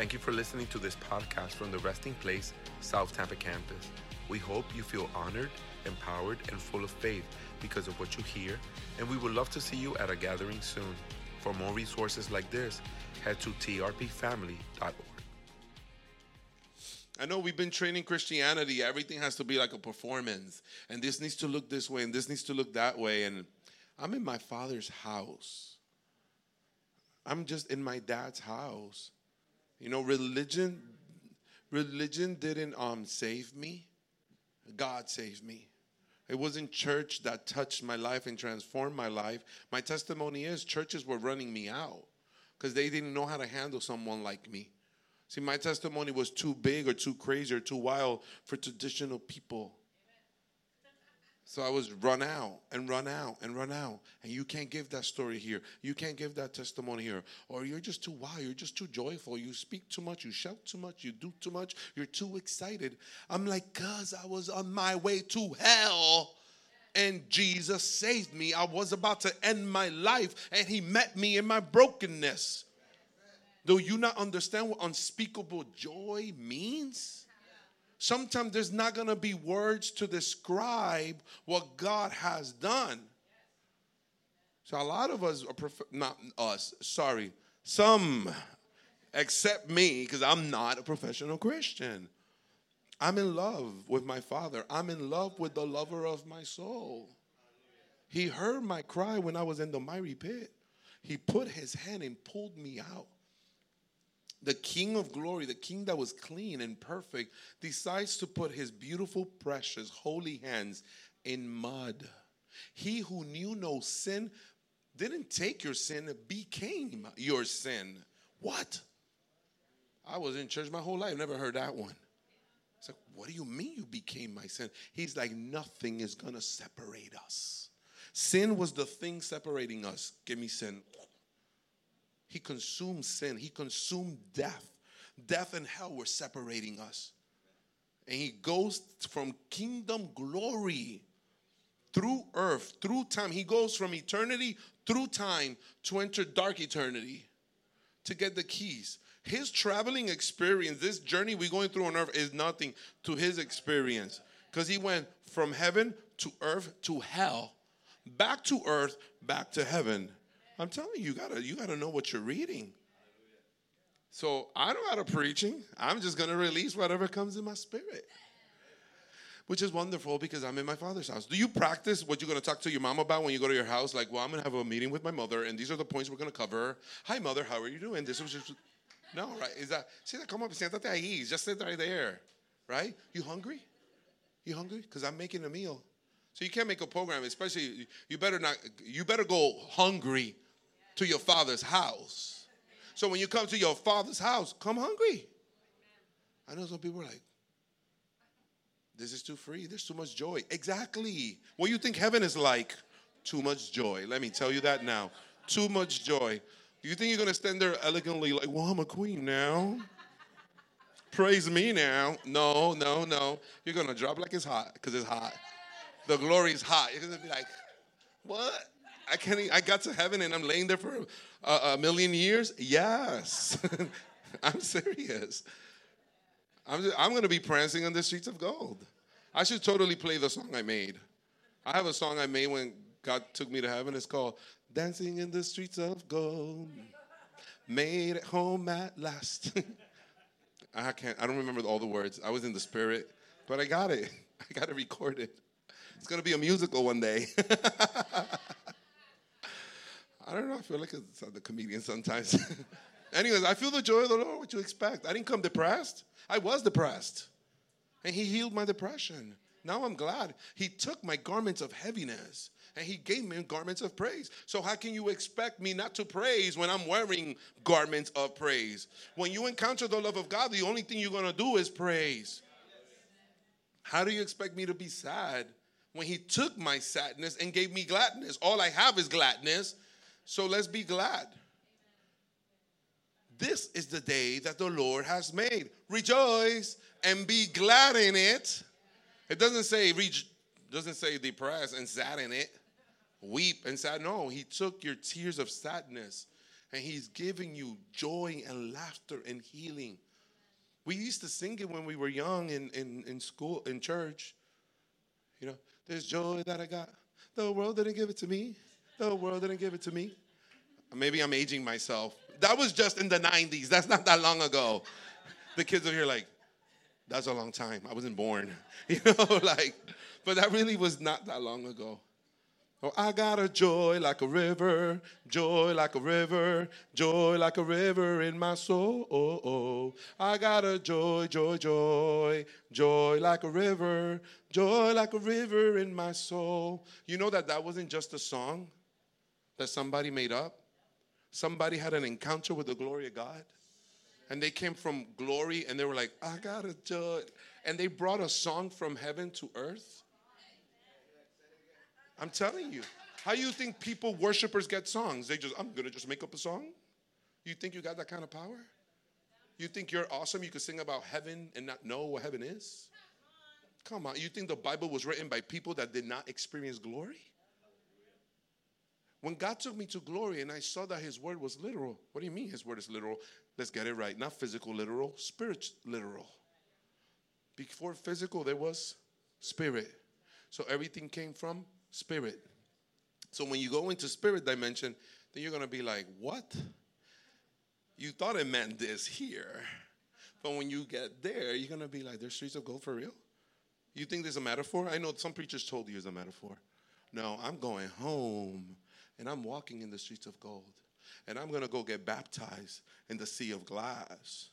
Thank you for listening to this podcast from the Resting Place South Tampa campus. We hope you feel honored, empowered, and full of faith because of what you hear, and we would love to see you at a gathering soon. For more resources like this, head to trpfamily.org. I know we've been training Christianity. Everything has to be like a performance. And this needs to look this way and this needs to look that way. And I'm in my father's house. I'm just in my dad's house. You know, religion religion didn't um save me. God saved me. It wasn't church that touched my life and transformed my life. My testimony is churches were running me out because they didn't know how to handle someone like me. See, my testimony was too big or too crazy or too wild for traditional people. So I was run out and run out and run out. And you can't give that story here. You can't give that testimony here. Or you're just too wild. You're just too joyful. You speak too much. You shout too much. You do too much. You're too excited. I'm like, because I was on my way to hell and Jesus saved me. I was about to end my life and he met me in my brokenness. Do you not understand what unspeakable joy means? Sometimes there's not going to be words to describe what God has done. So a lot of us are prof- not us, sorry. Some except me because I'm not a professional Christian. I'm in love with my father. I'm in love with the lover of my soul. He heard my cry when I was in the miry pit. He put his hand and pulled me out the King of glory, the King that was clean and perfect, decides to put his beautiful, precious, holy hands in mud. He who knew no sin didn't take your sin, became your sin. What? I was in church my whole life, never heard that one. It's like, what do you mean you became my sin? He's like, nothing is gonna separate us. Sin was the thing separating us. Give me sin. He consumed sin, He consumed death. Death and hell were separating us. And He goes from kingdom glory through earth, through time. He goes from eternity through time to enter dark eternity to get the keys. His traveling experience, this journey we're going through on earth, is nothing to his experience because he went from heaven to earth to hell, back to earth, back to heaven. I'm telling you, you gotta you gotta know what you're reading. So I don't gotta preaching. I'm just gonna release whatever comes in my spirit. Which is wonderful because I'm in my father's house. Do you practice what you're gonna talk to your mom about when you go to your house? Like, well, I'm gonna have a meeting with my mother, and these are the points we're gonna cover. Hi, mother, how are you doing? This was just no, right? Is that see that? Come up, siéntate ahí. Just sit right there, right? You hungry? You hungry? Because I'm making a meal. So you can't make a program, especially you better not. You better go hungry to your father's house. So when you come to your father's house, come hungry. I know some people are like, this is too free. There's too much joy. Exactly. What you think heaven is like? Too much joy. Let me tell you that now. Too much joy. Do you think you're going to stand there elegantly like, well, I'm a queen now? Praise me now. No, no, no. You're going to drop like it's hot because it's hot. The glory is hot. You're going to be like, what? I can't. I got to heaven and I'm laying there for a, a million years. Yes, I'm serious. I'm. Just, I'm going to be prancing on the streets of gold. I should totally play the song I made. I have a song I made when God took me to heaven. It's called "Dancing in the Streets of Gold." Made it home at last. I can't. I don't remember all the words. I was in the spirit, but I got it. I got it recorded. It's gonna be a musical one day. I don't know. I feel like it's the comedian sometimes. Anyways, I feel the joy of the Lord. What you expect? I didn't come depressed. I was depressed, and He healed my depression. Now I'm glad He took my garments of heaviness and He gave me garments of praise. So how can you expect me not to praise when I'm wearing garments of praise? When you encounter the love of God, the only thing you're gonna do is praise. How do you expect me to be sad when He took my sadness and gave me gladness? All I have is gladness so let's be glad. This is the day that the Lord has made. Rejoice and be glad in it. It doesn't say re- doesn't say depressed and sad in it. Weep and sad. No, he took your tears of sadness And He's giving you joy and laughter and healing. We used to sing it when we were young in, in, in school, in church. You know, there's joy that I got. The world didn't give it to me. The world didn't give it to me. Maybe I'm aging myself. That was just in the 90s. That's not that long ago. The kids are here like, that's a long time. I wasn't born. You know, like, but that really was not that long ago. Oh, I got a joy like a river, joy like a river, joy like a river in my soul. Oh, oh. I got a joy, joy, joy, joy like a river, joy like a river in my soul. You know that that wasn't just a song that somebody made up? Somebody had an encounter with the glory of God. And they came from glory and they were like, I got a joy. And they brought a song from heaven to earth. I'm telling you. How do you think people, worshipers get songs? They just, I'm gonna just make up a song? You think you got that kind of power? You think you're awesome? You could sing about heaven and not know what heaven is? Come on. You think the Bible was written by people that did not experience glory? When God took me to glory and I saw that His word was literal, what do you mean His word is literal? Let's get it right. Not physical literal, spirit literal. Before physical, there was spirit. So everything came from spirit. So when you go into spirit dimension, then you're going to be like, what? You thought it meant this here. But when you get there, you're going to be like, there's streets of gold for real? You think there's a metaphor? I know some preachers told you it's a metaphor. No, I'm going home and I'm walking in the streets of gold. And I'm going to go get baptized in the sea of glass.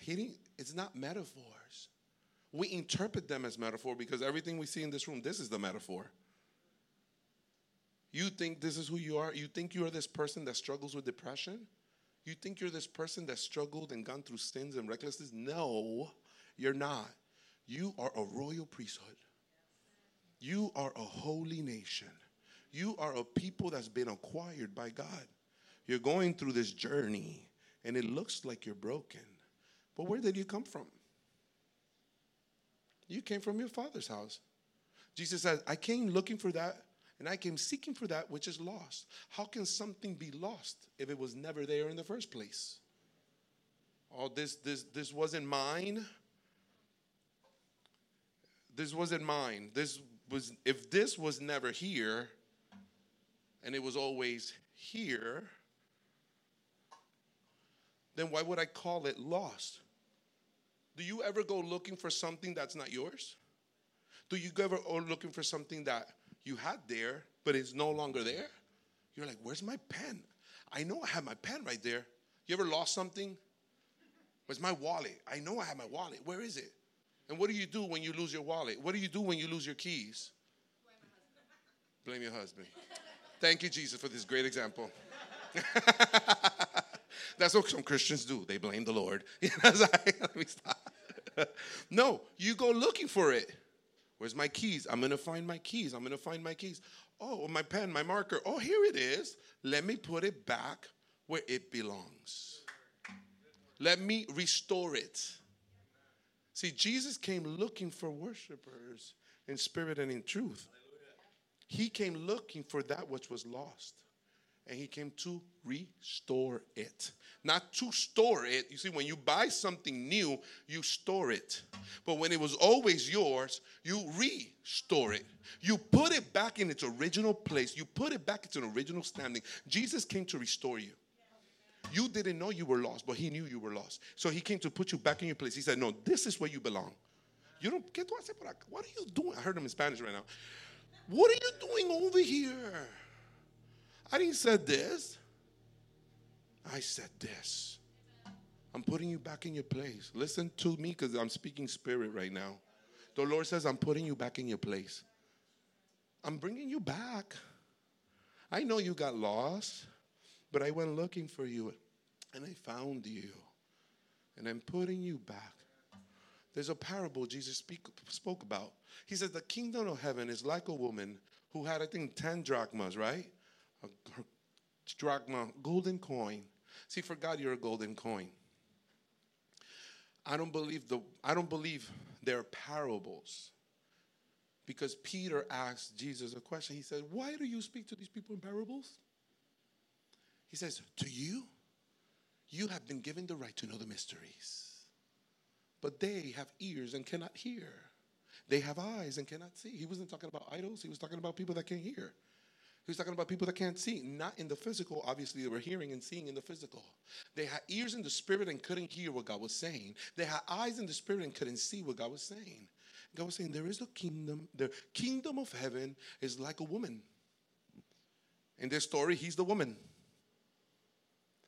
He didn't, it's not metaphors. We interpret them as metaphor because everything we see in this room, this is the metaphor. You think this is who you are? You think you are this person that struggles with depression? You think you're this person that struggled and gone through sins and recklessness? No, you're not. You are a royal priesthood. You are a holy nation. You are a people that's been acquired by God. You're going through this journey and it looks like you're broken. But where did you come from? You came from your father's house. Jesus says, I came looking for that and I came seeking for that which is lost. How can something be lost if it was never there in the first place? Oh, this this this wasn't mine. This wasn't mine. This was if this was never here, and it was always here, then why would I call it lost? Do you ever go looking for something that's not yours? Do you ever go looking for something that you had there, but it's no longer there? You're like, where's my pen? I know I have my pen right there. You ever lost something? Where's my wallet? I know I have my wallet. Where is it? And what do you do when you lose your wallet? What do you do when you lose your keys? Blame your husband. Thank you, Jesus, for this great example. That's what some Christians do. They blame the Lord. Let me stop. no, you go looking for it. Where's my keys? I'm going to find my keys. I'm going to find my keys. Oh, oh, my pen, my marker. Oh, here it is. Let me put it back where it belongs. Let me restore it. See, Jesus came looking for worshipers in spirit and in truth. He came looking for that which was lost. And he came to restore it. Not to store it. You see, when you buy something new, you store it. But when it was always yours, you restore it. You put it back in its original place. You put it back into an original standing. Jesus came to restore you. You didn't know you were lost, but he knew you were lost. So he came to put you back in your place. He said, No, this is where you belong. You don't get I say, what are you doing? I heard him in Spanish right now. What are you doing over here? I didn't say this. I said this. I'm putting you back in your place. Listen to me because I'm speaking spirit right now. The Lord says, I'm putting you back in your place. I'm bringing you back. I know you got lost, but I went looking for you and I found you. And I'm putting you back. There's a parable Jesus speak, spoke about. He says, The kingdom of heaven is like a woman who had, I think, 10 drachmas, right? A, drachma, golden coin. See, for God, you're a golden coin. I don't believe the I don't believe they're parables. Because Peter asked Jesus a question. He said, Why do you speak to these people in parables? He says, To you, you have been given the right to know the mysteries. But they have ears and cannot hear. They have eyes and cannot see. He wasn't talking about idols, he was talking about people that can't hear. He was talking about people that can't see, not in the physical. Obviously, they were hearing and seeing in the physical. They had ears in the spirit and couldn't hear what God was saying. They had eyes in the spirit and couldn't see what God was saying. God was saying, There is a kingdom. The kingdom of heaven is like a woman. In this story, he's the woman.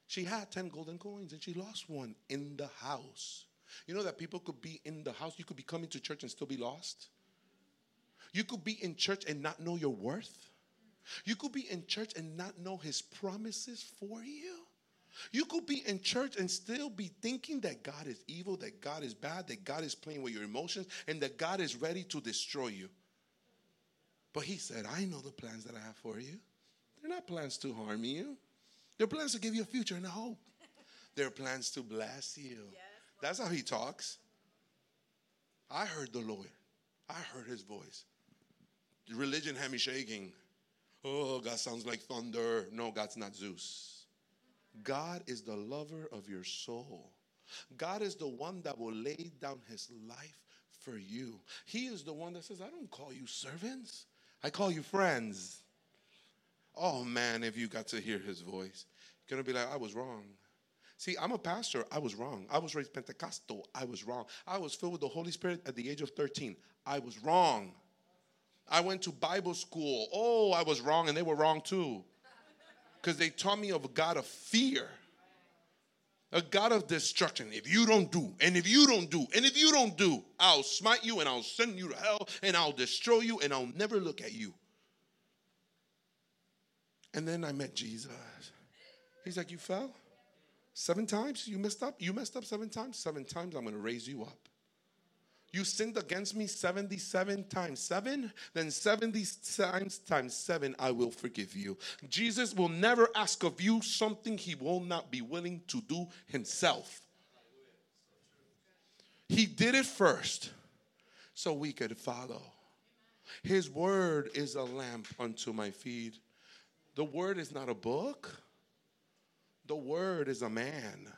She had 10 golden coins and she lost one in the house. You know that people could be in the house, you could be coming to church and still be lost. You could be in church and not know your worth. You could be in church and not know his promises for you. You could be in church and still be thinking that God is evil, that God is bad, that God is playing with your emotions, and that God is ready to destroy you. But he said, I know the plans that I have for you. They're not plans to harm you, they're plans to give you a future and a hope. They're plans to bless you. That's how he talks. I heard the Lord, I heard his voice. Religion had me shaking. Oh, God sounds like thunder. No, God's not Zeus. God is the lover of your soul. God is the one that will lay down his life for you. He is the one that says, I don't call you servants, I call you friends. Oh man, if you got to hear his voice, you're gonna be like, I was wrong. See, I'm a pastor. I was wrong. I was raised Pentecostal. I was wrong. I was filled with the Holy Spirit at the age of 13. I was wrong. I went to Bible school. Oh, I was wrong, and they were wrong too. Because they taught me of a God of fear, a God of destruction. If you don't do, and if you don't do, and if you don't do, I'll smite you and I'll send you to hell and I'll destroy you and I'll never look at you. And then I met Jesus. He's like, You fell? Seven times? You messed up? You messed up seven times? Seven times, I'm going to raise you up. You sinned against me 77 times 7, then 70 times times 7 I will forgive you. Jesus will never ask of you something he will not be willing to do himself. He did it first so we could follow. His word is a lamp unto my feet. The word is not a book. The word is a man.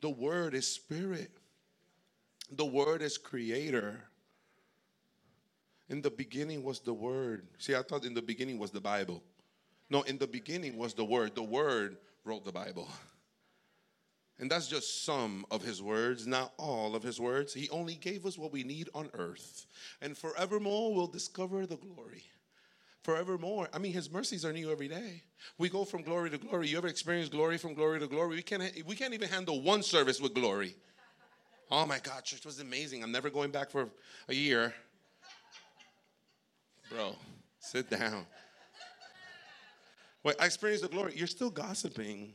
The word is spirit. The Word is creator. In the beginning was the Word. See, I thought in the beginning was the Bible. No, in the beginning was the Word. The Word wrote the Bible. And that's just some of his words, not all of his words. He only gave us what we need on earth. And forevermore we'll discover the glory. Forevermore. I mean, his mercies are new every day. We go from glory to glory. You ever experience glory from glory to glory? We can't, we can't even handle one service with glory. Oh my God, church was amazing. I'm never going back for a year. Bro, sit down. Wait, I experienced the glory. You're still gossiping.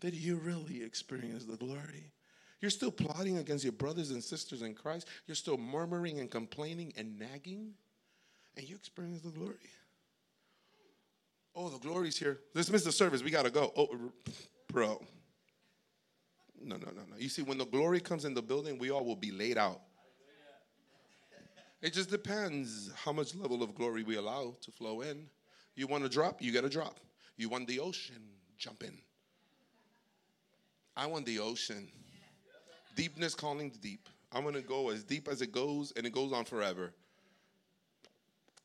Did you really experience the glory? You're still plotting against your brothers and sisters in Christ. You're still murmuring and complaining and nagging. And you experience the glory. Oh, the glory's here. Dismiss the service. We got to go. Oh, bro. No, no, no, no. You see, when the glory comes in the building, we all will be laid out. It just depends how much level of glory we allow to flow in. You want to drop, you get a drop. You want the ocean, jump in. I want the ocean. Deepness calling the deep. I'm going to go as deep as it goes, and it goes on forever.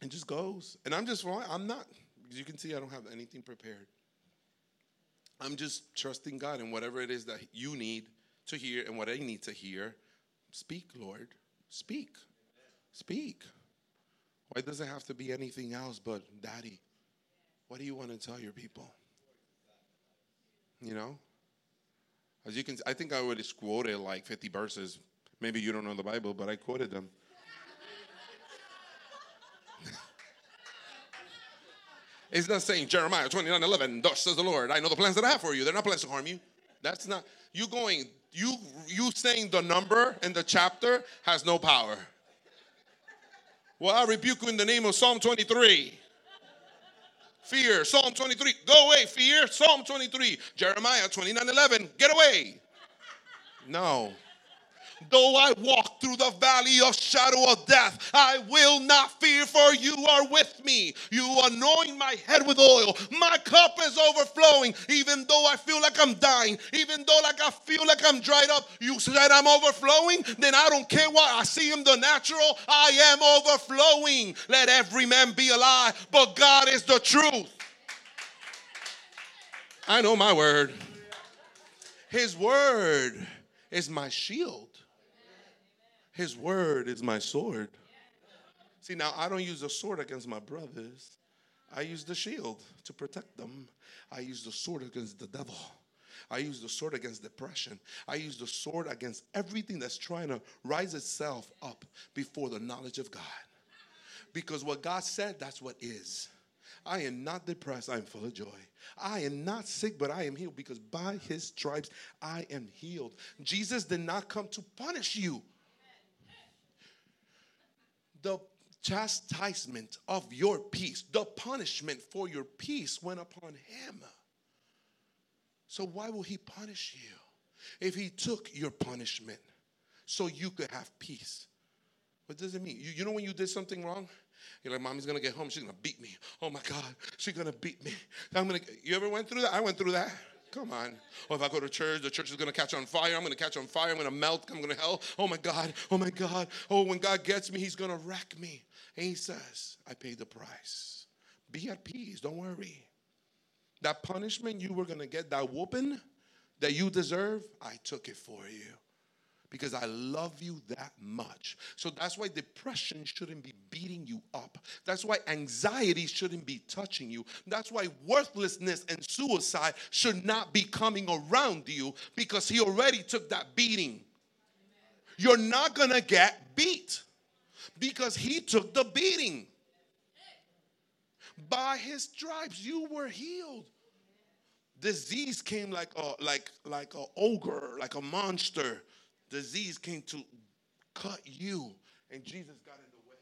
It just goes. And I'm just, wrong. I'm not, As you can see I don't have anything prepared. I'm just trusting God in whatever it is that you need to hear and what I need to hear. Speak, Lord. Speak. Speak. Why does it have to be anything else but, Daddy, what do you want to tell your people? You know? As you can, I think I already quoted like 50 verses. Maybe you don't know the Bible, but I quoted them. It's not saying Jeremiah 29 11, thus says the Lord, I know the plans that I have for you. They're not plans to harm you. That's not, you going, you, you saying the number and the chapter has no power. Well, I rebuke you in the name of Psalm 23. Fear, Psalm 23. Go away, fear. Psalm 23. Jeremiah 29 11. Get away. No. Though I walk through the valley of shadow of death, I will not fear, for you are with me. You anoint my head with oil. My cup is overflowing. Even though I feel like I'm dying, even though like I feel like I'm dried up, you said I'm overflowing, then I don't care what I see in the natural. I am overflowing. Let every man be a lie, but God is the truth. I know my word. His word is my shield. His word is my sword. See, now I don't use a sword against my brothers. I use the shield to protect them. I use the sword against the devil. I use the sword against depression. I use the sword against everything that's trying to rise itself up before the knowledge of God. Because what God said, that's what is. I am not depressed, I am full of joy. I am not sick, but I am healed because by his stripes I am healed. Jesus did not come to punish you. The chastisement of your peace, the punishment for your peace went upon him. So why will he punish you if he took your punishment so you could have peace? What does it mean? You, you know when you did something wrong? You're like, mommy's gonna get home, she's gonna beat me. Oh my God, she's gonna beat me. I'm gonna you ever went through that? I went through that. Come on. Or if I go to church, the church is going to catch on fire. I'm going to catch on fire. I'm going to melt. I'm going to hell. Oh my God. Oh my God. Oh, when God gets me, He's going to wreck me. And He says, I paid the price. Be at peace. Don't worry. That punishment you were going to get, that whooping that you deserve, I took it for you because I love you that much. So that's why depression shouldn't be beating you up. That's why anxiety shouldn't be touching you. That's why worthlessness and suicide should not be coming around you because he already took that beating. You're not going to get beat because he took the beating. By his stripes you were healed disease came like a like like a ogre like a monster disease came to cut you, and Jesus got in the way.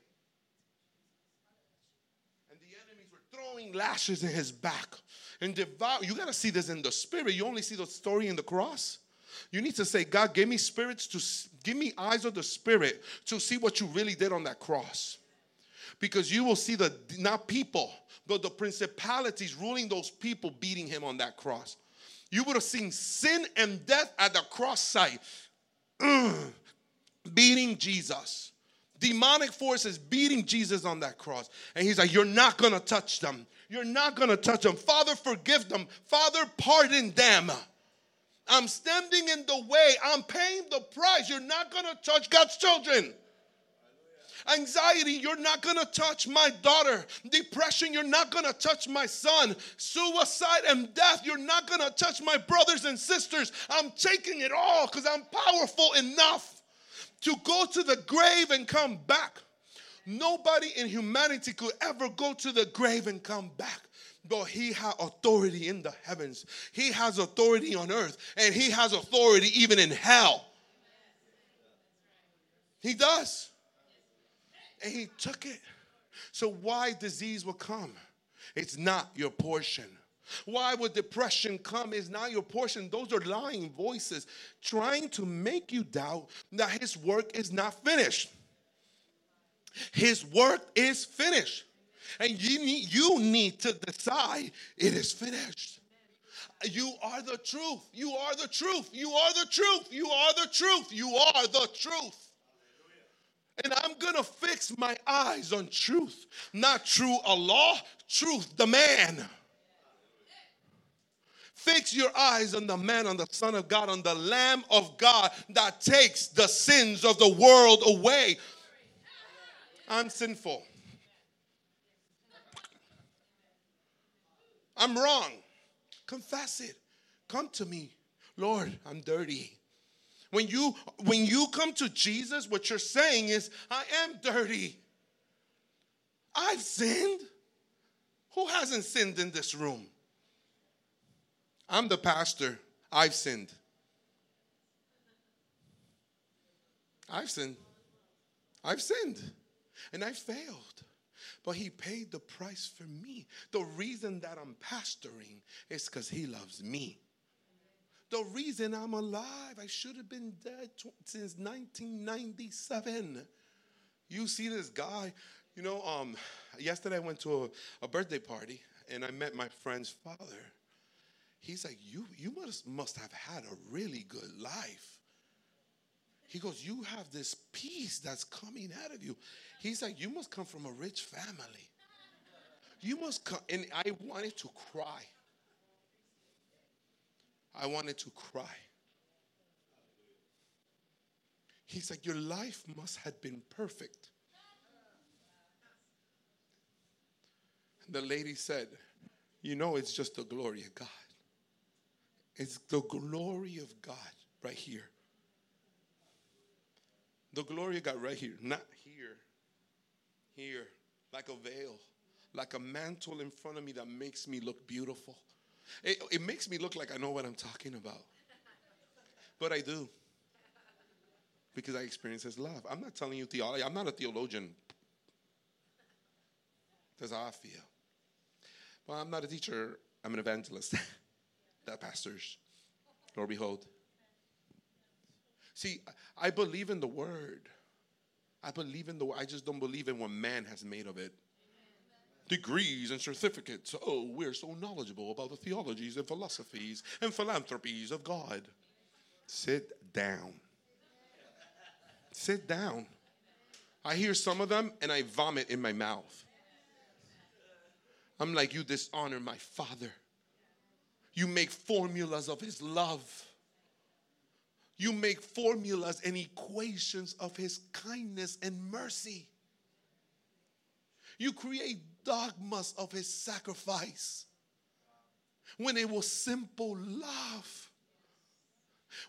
And the enemies were throwing lashes in his back and devour. You got to see this in the spirit. You only see the story in the cross. You need to say, God, give me spirits to give me eyes of the spirit to see what you really did on that cross. Because you will see the not people, but the principalities ruling those people beating him on that cross. You would have seen sin and death at the cross site Mm, beating Jesus. Demonic forces beating Jesus on that cross. And he's like, You're not gonna touch them. You're not gonna touch them. Father, forgive them. Father, pardon them. I'm standing in the way. I'm paying the price. You're not gonna touch God's children. Anxiety, you're not gonna touch my daughter. Depression, you're not gonna touch my son. Suicide and death, you're not gonna touch my brothers and sisters. I'm taking it all because I'm powerful enough to go to the grave and come back. Nobody in humanity could ever go to the grave and come back. But he has authority in the heavens. He has authority on earth. And he has authority even in hell. He does and he took it. So, why disease will come? It's not your portion. Why would depression come is not your portion. Those are lying voices trying to make you doubt that his work is not finished. His work is finished. And you need, you need to decide it is finished. You are the truth. You are the truth. You are the truth. You are the truth. You are the truth. And I'm going to fix my eyes on truth, not true Allah, truth, the man. Fix your eyes on the man, on the Son of God, on the Lamb of God that takes the sins of the world away. I'm sinful. I'm wrong. Confess it. Come to me. Lord, I'm dirty. When you when you come to Jesus, what you're saying is, I am dirty. I've sinned. Who hasn't sinned in this room? I'm the pastor. I've sinned. I've sinned. I've sinned. And I failed. But he paid the price for me. The reason that I'm pastoring is because he loves me. The reason I'm alive. I should have been dead since 1997. You see this guy, you know, um, yesterday I went to a, a birthday party and I met my friend's father. He's like, you, you must, must have had a really good life. He goes, You have this peace that's coming out of you. He's like, You must come from a rich family. You must come. And I wanted to cry. I wanted to cry. He's like, Your life must have been perfect. And the lady said, You know, it's just the glory of God. It's the glory of God right here. The glory of God right here, not here, here, like a veil, like a mantle in front of me that makes me look beautiful. It, it makes me look like I know what I'm talking about. But I do. Because I experience His love. I'm not telling you theology, I'm not a theologian. That's how I feel. Well, I'm not a teacher, I'm an evangelist. that pastors, Lord behold. See, I believe in the word. I believe in the I just don't believe in what man has made of it. Degrees and certificates. Oh, we're so knowledgeable about the theologies and philosophies and philanthropies of God. Sit down. Sit down. I hear some of them and I vomit in my mouth. I'm like, you dishonor my father. You make formulas of his love. You make formulas and equations of his kindness and mercy. You create dogmas of his sacrifice when it was simple love.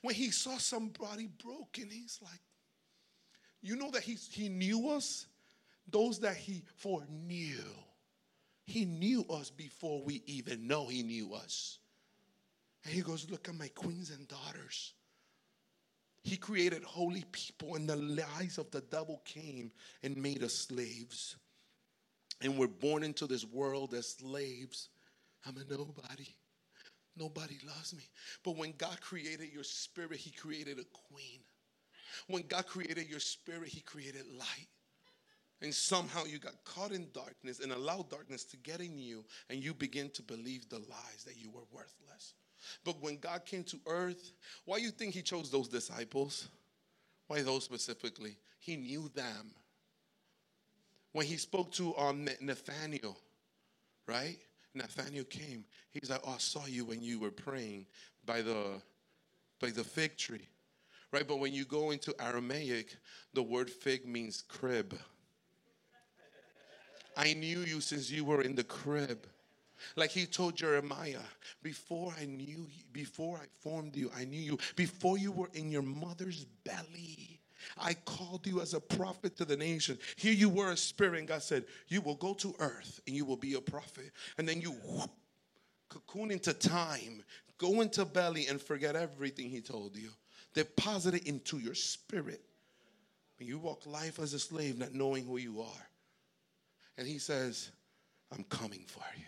When he saw somebody broken, he's like, you know that he, he knew us? Those that he foreknew. He knew us before we even know he knew us. And he goes, Look at my queens and daughters. He created holy people, and the lies of the devil came and made us slaves. And we're born into this world as slaves. I'm a nobody. Nobody loves me. But when God created your spirit, He created a queen. When God created your spirit, He created light. And somehow you got caught in darkness and allowed darkness to get in you, and you begin to believe the lies that you were worthless. But when God came to earth, why do you think he chose those disciples? Why those specifically? He knew them. When he spoke to um, Nathaniel, right? Nathaniel came. He's like, "Oh, I saw you when you were praying by the by the fig tree." Right? But when you go into Aramaic, the word fig means crib. I knew you since you were in the crib. Like he told Jeremiah, before I knew you, before I formed you, I knew you. Before you were in your mother's belly, I called you as a prophet to the nation. Here you were a spirit, and God said, You will go to earth and you will be a prophet. And then you whoop, cocoon into time, go into belly, and forget everything He told you. Deposit it into your spirit. And you walk life as a slave, not knowing who you are. And He says, I'm coming for you.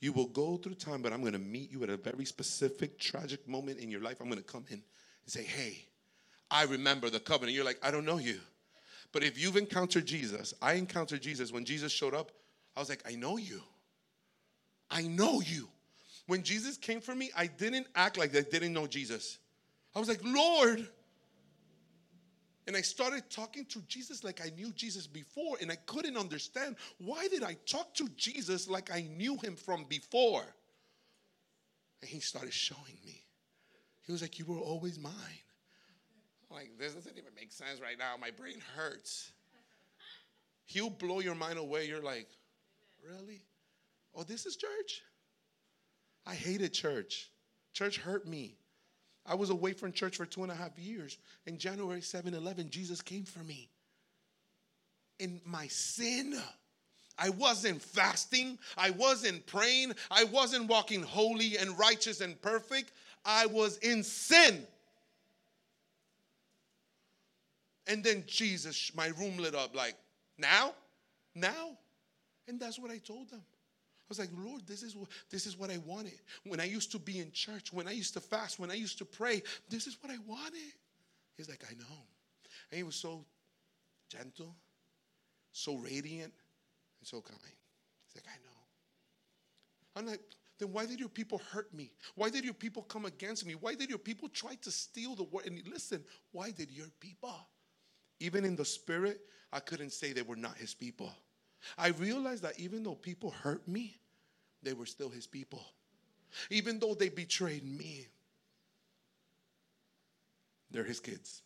You will go through time, but I'm going to meet you at a very specific, tragic moment in your life. I'm going to come in and say, Hey, I remember the covenant. You're like, I don't know you. But if you've encountered Jesus, I encountered Jesus when Jesus showed up. I was like, I know you. I know you. When Jesus came for me, I didn't act like I didn't know Jesus. I was like, Lord, and I started talking to Jesus like I knew Jesus before, and I couldn't understand why did I talk to Jesus like I knew him from before. And he started showing me. He was like, You were always mine. I'm like, this doesn't even make sense right now. My brain hurts. He'll blow your mind away. You're like, Really? Oh, this is church? I hated church. Church hurt me. I was away from church for two and a half years. In January 7 11, Jesus came for me. In my sin, I wasn't fasting. I wasn't praying. I wasn't walking holy and righteous and perfect. I was in sin. And then Jesus, my room lit up like, now? Now? And that's what I told them. I was like, Lord, this is what this is what I wanted. When I used to be in church, when I used to fast, when I used to pray, this is what I wanted. He's like, I know. And he was so gentle, so radiant, and so kind. He's like, I know. I'm like, then why did your people hurt me? Why did your people come against me? Why did your people try to steal the word? And listen, why did your people? Even in the spirit, I couldn't say they were not his people. I realized that even though people hurt me, they were still his people. Even though they betrayed me, they're his kids.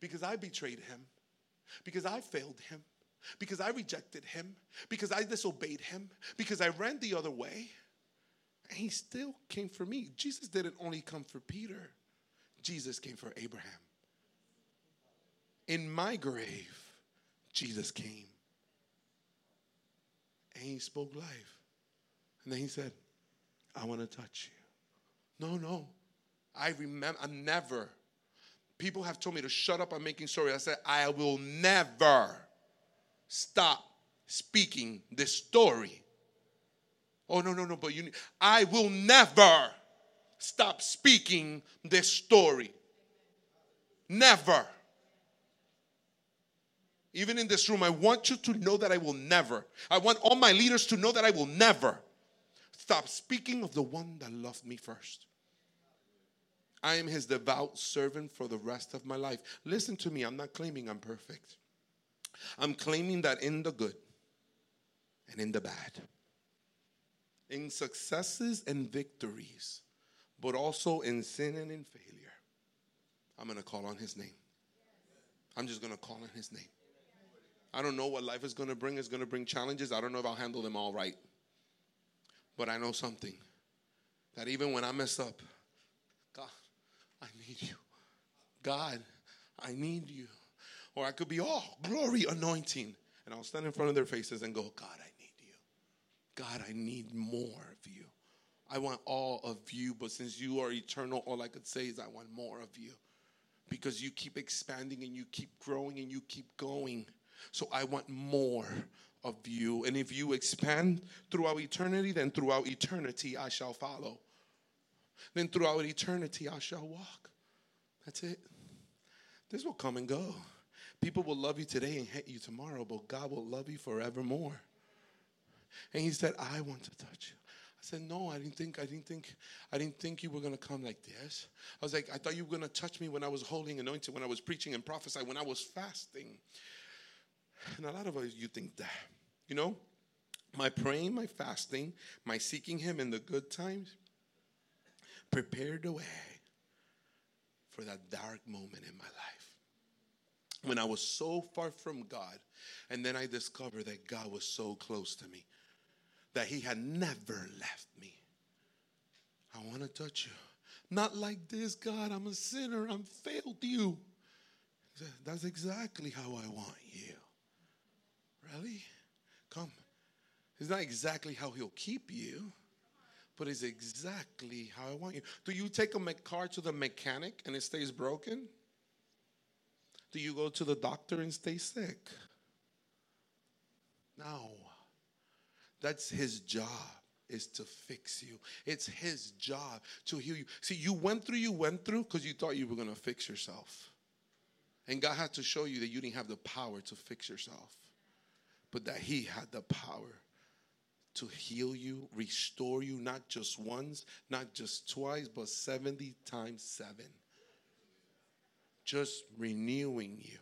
Because I betrayed him, because I failed him, because I rejected him, because I disobeyed him, because I ran the other way. And he still came for me. Jesus didn't only come for Peter, Jesus came for Abraham. In my grave, Jesus came. And he spoke life. And then he said, I want to touch you. No, no. I remember, I never. People have told me to shut up, I'm making stories. I said, I will never stop speaking this story. Oh, no, no, no, but you, I will never stop speaking this story. Never. Even in this room, I want you to know that I will never. I want all my leaders to know that I will never stop speaking of the one that loved me first. I am his devout servant for the rest of my life. Listen to me, I'm not claiming I'm perfect. I'm claiming that in the good and in the bad, in successes and victories, but also in sin and in failure, I'm to call on his name. I'm just to call on his name. I don't know what life is going to bring. It's going to bring challenges. I don't know if I'll handle them all right. But I know something that even when I mess up, God, I need you. God, I need you. Or I could be all oh, glory anointing. And I'll stand in front of their faces and go, God, I need you. God, I need more of you. I want all of you, but since you are eternal, all I could say is I want more of you. Because you keep expanding and you keep growing and you keep going. So I want more of you. And if you expand throughout eternity, then throughout eternity I shall follow. Then throughout eternity I shall walk. That's it. This will come and go. People will love you today and hate you tomorrow, but God will love you forevermore. And he said, I want to touch you. I said, no, I didn't think, I didn't think, I didn't think you were gonna come like this. I was like, I thought you were gonna touch me when I was holding anointed, when I was preaching and prophesying, when I was fasting. And a lot of us, you think that. You know, my praying, my fasting, my seeking Him in the good times prepared the way for that dark moment in my life. When I was so far from God, and then I discovered that God was so close to me, that He had never left me. I want to touch you. Not like this, God, I'm a sinner, I'm failed you. That's exactly how I want you. Really? Come. It's not exactly how he'll keep you, but it's exactly how I want you. Do you take a car to the mechanic and it stays broken? Do you go to the doctor and stay sick? No. That's his job is to fix you. It's his job to heal you. See, you went through, you went through because you thought you were going to fix yourself. And God had to show you that you didn't have the power to fix yourself but that He had the power to heal you, restore you, not just once, not just twice, but 70 times seven. Just renewing you,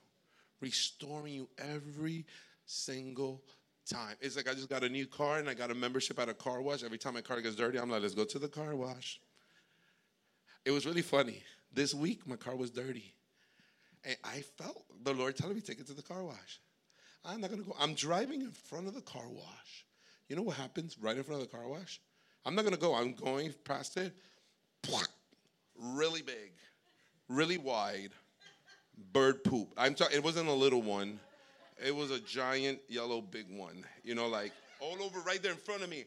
restoring you every single time. It's like I just got a new car and I got a membership at a car wash. Every time my car gets dirty, I'm like, let's go to the car wash. It was really funny. This week, my car was dirty. And I felt the Lord telling me, take it to the car wash. I'm not going to go. I'm driving in front of the car wash. You know what happens right in front of the car wash? I'm not going to go. I'm going past it. Really big, really wide, bird poop. I'm talking. It wasn't a little one. It was a giant yellow big one. You know, like all over right there in front of me,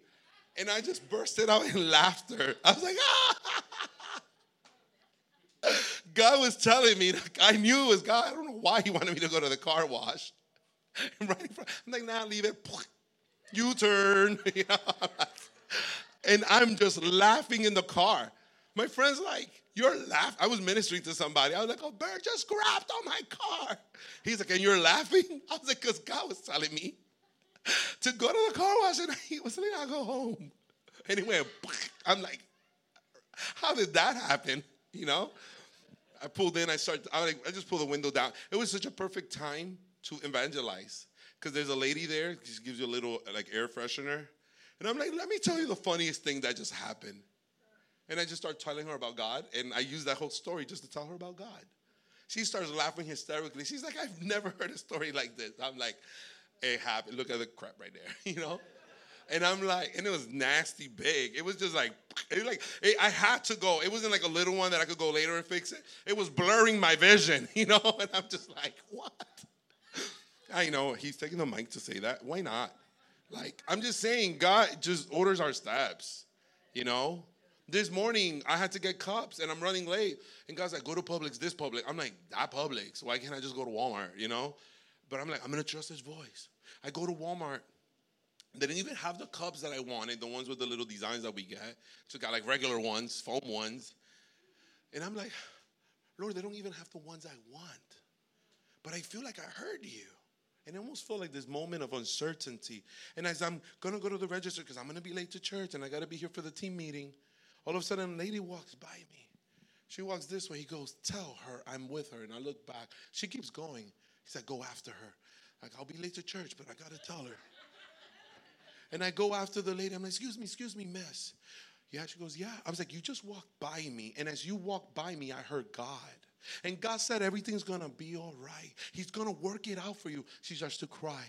and I just bursted out in laughter. I was like, ah! God was telling me. I knew it was God. I don't know why He wanted me to go to the car wash. right in front. I'm like, nah, leave it. U turn. and I'm just laughing in the car. My friend's like, You're laughing. I was ministering to somebody. I was like, Oh, Bert just grabbed on my car. He's like, And you're laughing? I was like, Because God was telling me to go to the car wash and he was like, I'll go home. Anyway, I'm like, How did that happen? You know? I pulled in, I started, I, like, I just pulled the window down. It was such a perfect time to evangelize because there's a lady there, she gives you a little like air freshener. And I'm like, let me tell you the funniest thing that just happened. And I just start telling her about God, and I use that whole story just to tell her about God. She starts laughing hysterically. She's like, I've never heard a story like this. I'm like, it happened. Look at the crap right there, you know? And I'm like, and it was nasty big. It was just like, it like it, I had to go. It wasn't like a little one that I could go later and fix it. It was blurring my vision, you know? And I'm just like, what? I know he's taking the mic to say that. Why not? Like, I'm just saying, God just orders our steps, you know? This morning, I had to get cups and I'm running late. And God's like, go to Publix, this Publix. I'm like, that Publix. Why can't I just go to Walmart, you know? But I'm like, I'm to trust his voice. I go to Walmart. They didn't even have the cups that I wanted, the ones with the little designs that we get. So got like regular ones, foam ones. And I'm like, Lord, they don't even have the ones I want. But I feel like I heard you. And I almost feel like this moment of uncertainty. And as I'm gonna go to the register because I'm gonna be late to church and I gotta be here for the team meeting, all of a sudden a lady walks by me. She walks this way. He goes, Tell her I'm with her. And I look back. She keeps going. He said, Go after her. Like, I'll be late to church, but I gotta tell her. And I go after the lady. I'm like, Excuse me, excuse me, miss. Yeah, she goes, Yeah. I was like, You just walked by me. And as you walked by me, I heard God. And God said, Everything's gonna be all right. He's gonna work it out for you. She starts to cry.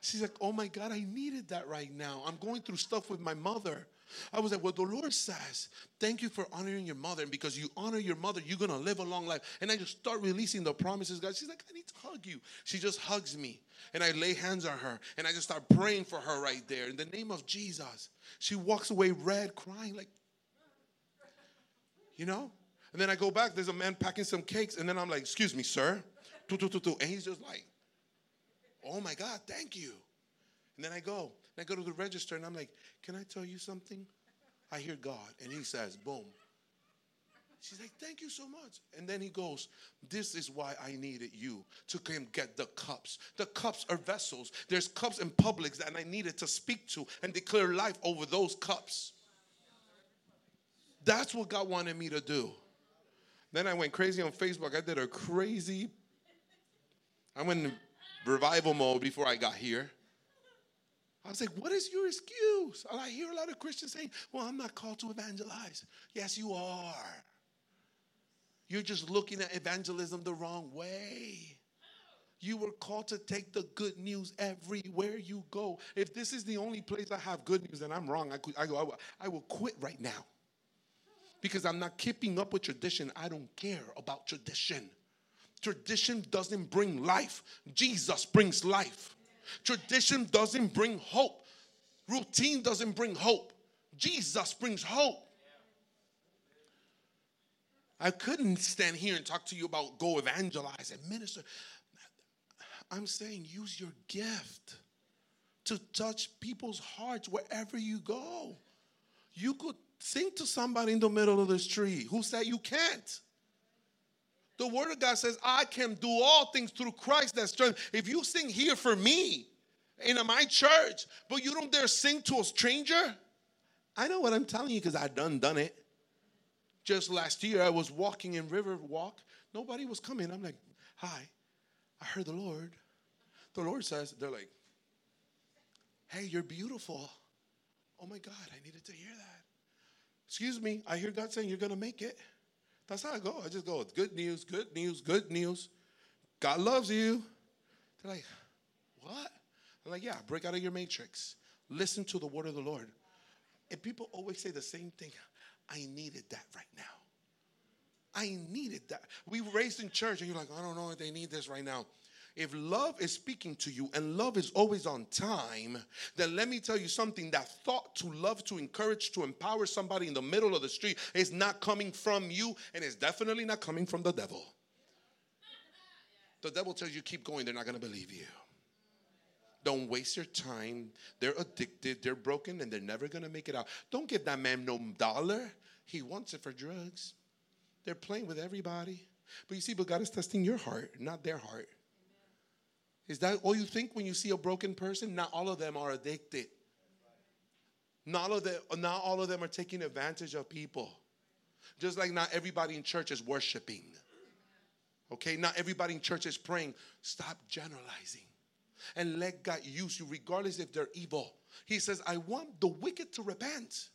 She's like, Oh my God, I needed that right now. I'm going through stuff with my mother. I was like, Well, the Lord says, Thank you for honoring your mother. And because you honor your mother, you're gonna live a long life. And I just start releasing the promises, God. She's like, I need to hug you. She just hugs me. And I lay hands on her and I just start praying for her right there in the name of Jesus. She walks away red, crying, like, you know? And then I go back, there's a man packing some cakes, and then I'm like, excuse me, sir. And he's just like, oh my God, thank you. And then I go, and I go to the register, and I'm like, can I tell you something? I hear God, and he says, boom. She's like, thank you so much. And then he goes, this is why I needed you to come get the cups. The cups are vessels. There's cups in Publix that I needed to speak to and declare life over those cups. That's what God wanted me to do. Then I went crazy on Facebook. I did a crazy, I went in revival mode before I got here. I was like, what is your excuse? And I hear a lot of Christians saying, well, I'm not called to evangelize. Yes, you are. You're just looking at evangelism the wrong way. You were called to take the good news everywhere you go. If this is the only place I have good news, then I'm wrong. I, could, I, I, I will quit right now because I'm not keeping up with tradition. I don't care about tradition. Tradition doesn't bring life, Jesus brings life. Tradition doesn't bring hope, routine doesn't bring hope. Jesus brings hope. I couldn't stand here and talk to you about go evangelize and minister. I'm saying use your gift to touch people's hearts wherever you go. You could sing to somebody in the middle of the street who said you can't. The word of God says, I can do all things through Christ that strength. If you sing here for me in my church, but you don't dare sing to a stranger, I know what I'm telling you because I done done it. Just last year, I was walking in Riverwalk. Nobody was coming. I'm like, hi, I heard the Lord. The Lord says, they're like, hey, you're beautiful. Oh my God, I needed to hear that. Excuse me, I hear God saying you're going to make it. That's how I go. I just go, good news, good news, good news. God loves you. They're like, what? I'm like, yeah, break out of your matrix. Listen to the word of the Lord. And people always say the same thing. I needed that right now. I needed that. We raised in church, and you're like, I don't know if they need this right now. If love is speaking to you and love is always on time, then let me tell you something that thought to love, to encourage, to empower somebody in the middle of the street is not coming from you and it's definitely not coming from the devil. The devil tells you keep going, they're not going to believe you. Don't waste your time. They're addicted, they're broken, and they're never gonna make it out. Don't give that man no dollar. He wants it for drugs. They're playing with everybody. But you see, but God is testing your heart, not their heart. Is that all you think when you see a broken person? Not all of them are addicted. Not all of them, not all of them are taking advantage of people. Just like not everybody in church is worshiping. Okay, not everybody in church is praying. Stop generalizing and let God use you, regardless if they're evil. He says, I want the wicked to repent.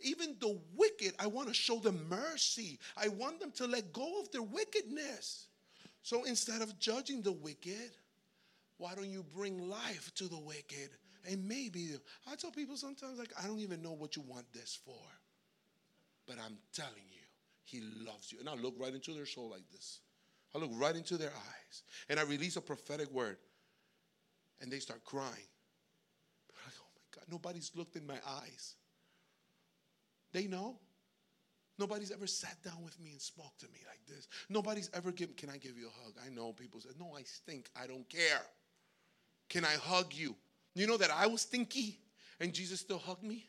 Even the wicked, I want to show them mercy. I want them to let go of their wickedness. So instead of judging the wicked, why don't you bring life to the wicked? And maybe, I tell people sometimes, like, I don't even know what you want this for. But I'm telling you, He loves you. And I look right into their soul like this. I look right into their eyes. And I release a prophetic word. And they start crying. They're like, oh my God, nobody's looked in my eyes. They know. Nobody's ever sat down with me and spoke to me like this. Nobody's ever given, can I give you a hug? I know people say, no, I stink. I don't care. Can I hug you? You know that I was stinky and Jesus still hugged me?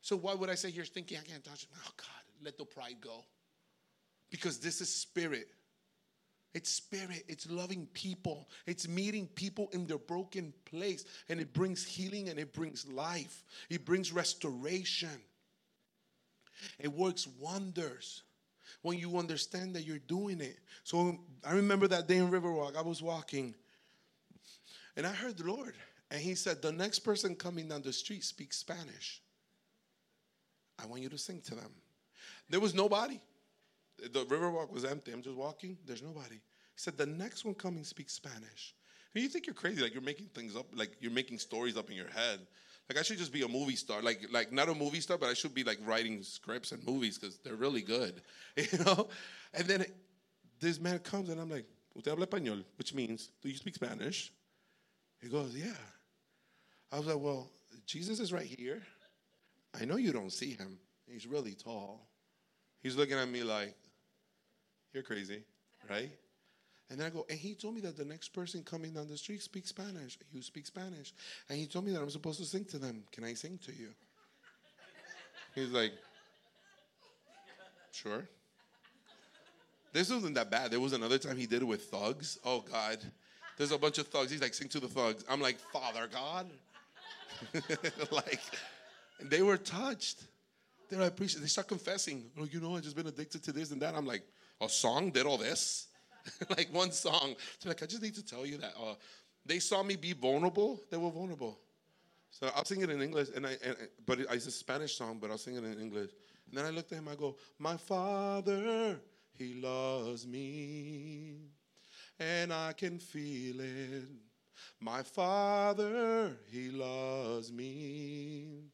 So why would I say you're stinky? I can't touch it. Oh God, let the pride go. Because this is spirit. It's spirit. It's loving people. It's meeting people in their broken place. And it brings healing and it brings life. It brings restoration. It works wonders when you understand that you're doing it. So I remember that day in Riverwalk, I was walking and I heard the Lord. And He said, The next person coming down the street speaks Spanish. I want you to sing to them. There was nobody. The Riverwalk was empty. I'm just walking. There's nobody. He said, The next one coming speaks Spanish. And you think you're crazy, like you're making things up, like you're making stories up in your head. Like I should just be a movie star, like like not a movie star, but I should be like writing scripts and movies because they're really good, you know. And then it, this man comes and I'm like, "Usted habla español," which means, "Do you speak Spanish?" He goes, "Yeah." I was like, "Well, Jesus is right here. I know you don't see him. He's really tall. He's looking at me like, you're crazy, right?" And then I go, and he told me that the next person coming down the street speaks Spanish. You speak Spanish. And he told me that I'm supposed to sing to them. Can I sing to you? He's like, sure. This wasn't that bad. There was another time he did it with thugs. Oh, God. There's a bunch of thugs. He's like, sing to the thugs. I'm like, Father God. like, they were touched. They're like, they start confessing. Oh, you know, I've just been addicted to this and that. I'm like, a song did all this? like one song. So like, I just need to tell you that uh, they saw me be vulnerable. They were vulnerable. So I'll sing it in English, and I, and, but it's a Spanish song, but I'll sing it in English. And then I looked at him. I go, my Father, He loves me, and I can feel it. My Father, He loves me,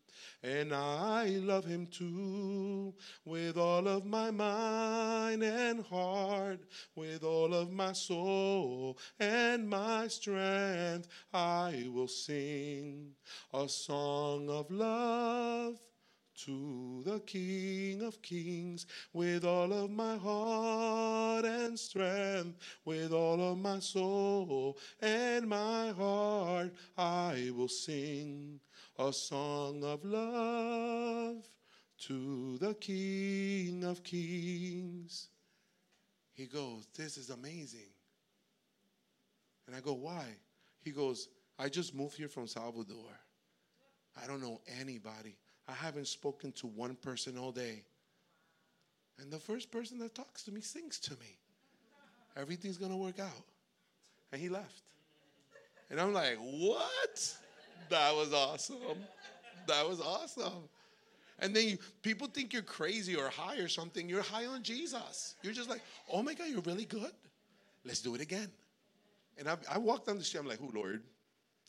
and I love Him too, with all of my mind and heart, with all of my soul and my strength. I will sing a song of love to the King of Kings with all of my heart and strength, with all of my soul and my heart, I will sing a song of love to the King of Kings. He goes, This is amazing. And I go, Why? He goes, I just moved here from Salvador. I don't know anybody. I haven't spoken to one person all day. And the first person that talks to me sings to me. Everything's going to work out. And he left. And I'm like, what? That was awesome. That was awesome. And then you, people think you're crazy or high or something. You're high on Jesus. You're just like, oh my God, you're really good. Let's do it again. And I, I walked down the street. I'm like, oh Lord,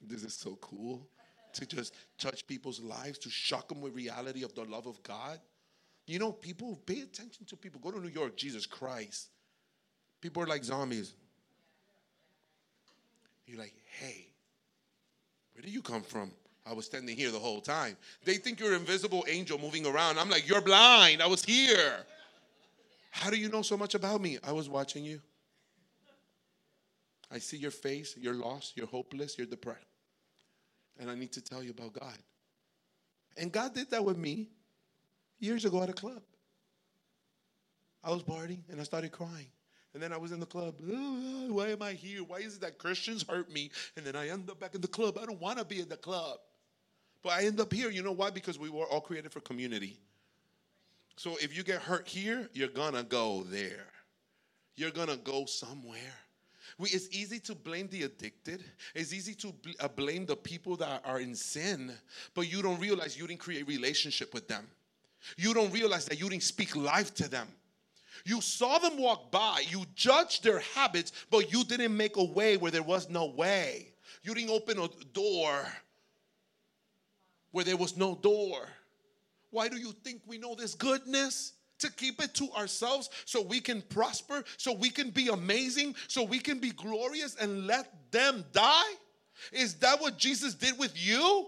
this is so cool to just touch people's lives, to shock them with reality of the love of God. You know, people pay attention to people. Go to New York, Jesus Christ. People are like zombies. You're like, hey, where do you come from? I was standing here the whole time. They think you're an invisible angel moving around. I'm like, you're blind. I was here. How do you know so much about me? I was watching you. I see your face. You're lost. You're hopeless. You're depressed. And I need to tell you about God. And God did that with me years ago at a club. I was partying and I started crying. And then I was in the club. Why am I here? Why is it that Christians hurt me? And then I end up back in the club. I don't want to be in the club. But I end up here. You know why? Because we were all created for community. So if you get hurt here, you're going to go there. You're going to go somewhere. We, it's easy to blame the addicted. It's easy to bl- uh, blame the people that are in sin, but you don't realize you didn't create relationship with them. You don't realize that you didn't speak life to them. You saw them walk by, you judged their habits, but you didn't make a way where there was no way. You didn't open a door where there was no door. Why do you think we know this goodness? To keep it to ourselves so we can prosper, so we can be amazing, so we can be glorious and let them die? Is that what Jesus did with you?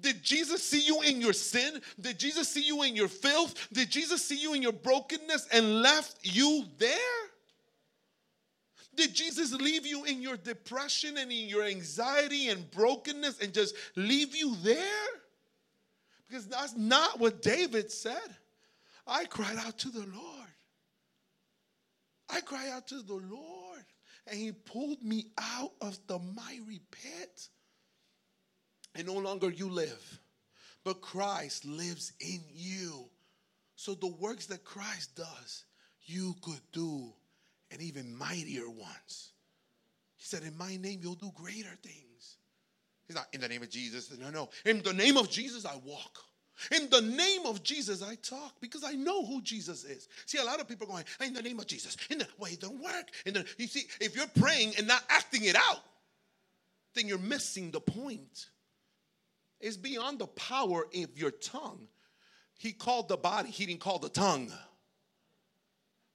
Did Jesus see you in your sin? Did Jesus see you in your filth? Did Jesus see you in your brokenness and left you there? Did Jesus leave you in your depression and in your anxiety and brokenness and just leave you there? Because that's not what David said. I cried out to the Lord. I cried out to the Lord, and He pulled me out of the miry pit. And no longer you live, but Christ lives in you. So the works that Christ does, you could do, and even mightier ones. He said, In my name, you'll do greater things. He's not in the name of Jesus. No, no. In the name of Jesus, I walk. In the name of Jesus, I talk because I know who Jesus is. See, a lot of people going, in the name of Jesus. In the way, well, it don't work. In the, you see, if you're praying and not acting it out, then you're missing the point. It's beyond the power of your tongue. He called the body, he didn't call the tongue.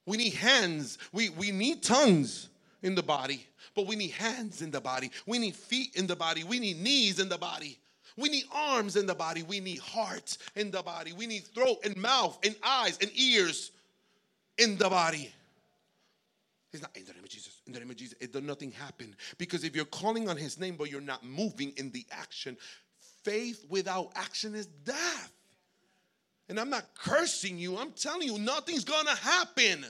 We need hands. We, we need tongues in the body, but we need hands in the body. We need feet in the body. We need knees in the body. We need arms in the body. We need hearts in the body. We need throat and mouth and eyes and ears in the body. He's not in the name of Jesus. In the name of Jesus, it does nothing happen because if you're calling on His name but you're not moving in the action, faith without action is death. And I'm not cursing you. I'm telling you, nothing's gonna happen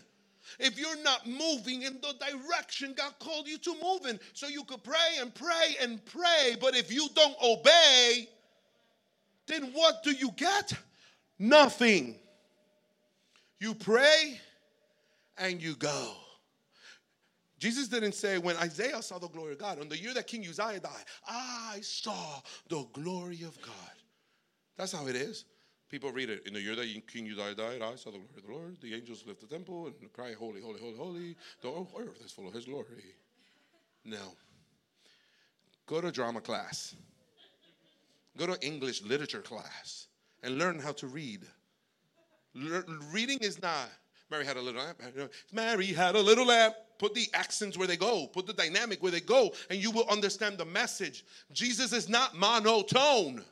if you're not moving in the direction God called you to move in. So you could pray and pray and pray, but if you don't obey, then what do you get? Nothing. You pray and you go. Jesus didn't say, when Isaiah saw the glory of God, on the year that King Uzziah died, I saw the glory of God. That's how it is. People read it. In the year that King Uzziah died, I saw the glory of the Lord. The angels left the temple and cry, Holy, holy, holy, holy. The whole earth is full of his glory. Now, Go to drama class. Go to English literature class and learn how to read. Le- reading is not, Mary had a little lamp. Mary had a little lamp. Put the accents where they go, put the dynamic where they go, and you will understand the message. Jesus is not monotone.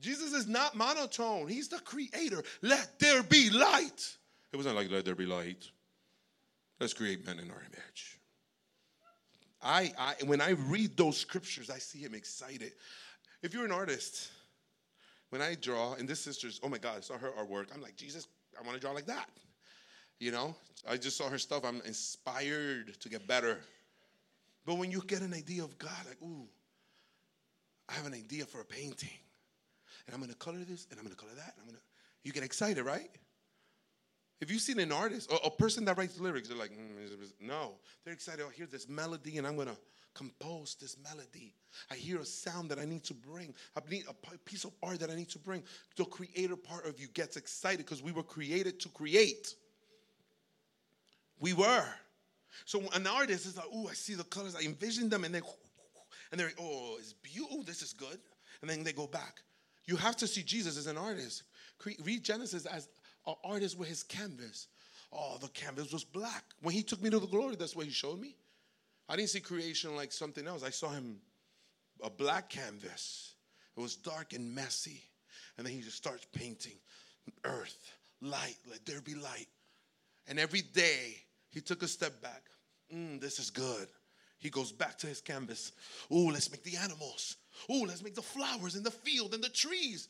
Jesus is not monotone. He's the creator. Let there be light. It wasn't like, let there be light. Let's create men in our image. I, I when I read those scriptures, I see him excited. If you're an artist, when I draw, and this sister's, oh my God, I saw her artwork. I'm like, Jesus, I want to draw like that. You know, I just saw her stuff. I'm inspired to get better. But when you get an idea of God, like, ooh, I have an idea for a painting and I'm to color this and I'm to color that. I'm going to. You get excited, right? If you've seen an artist or a person that writes lyrics, they're like, mm, no, they're excited. I hear this melody and I'm to compose this melody. I hear a sound that I need to bring. I need a piece of art that I need to bring. The creator part of you gets excited because we were created to create. We were. So an artist is like, oh, I see the colors. I envision them, and then, and they're, oh, it's beautiful. This is good. And then they go back. You have to see Jesus as an artist. Read Genesis as an artist with his canvas. Oh, the canvas was black. When he took me to the glory, that's what he showed me. I didn't see creation like something else. I saw him a black canvas. It was dark and messy. And then he just starts painting earth, light, let there be light. And every day he took a step back. Mm, this is good. He goes back to his canvas. Ooh, let's make the animals. Ooh, let's make the flowers in the field and the trees.